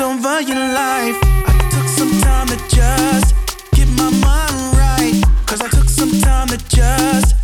over your life. I took some time to just get my mind right. Cause I took some time to just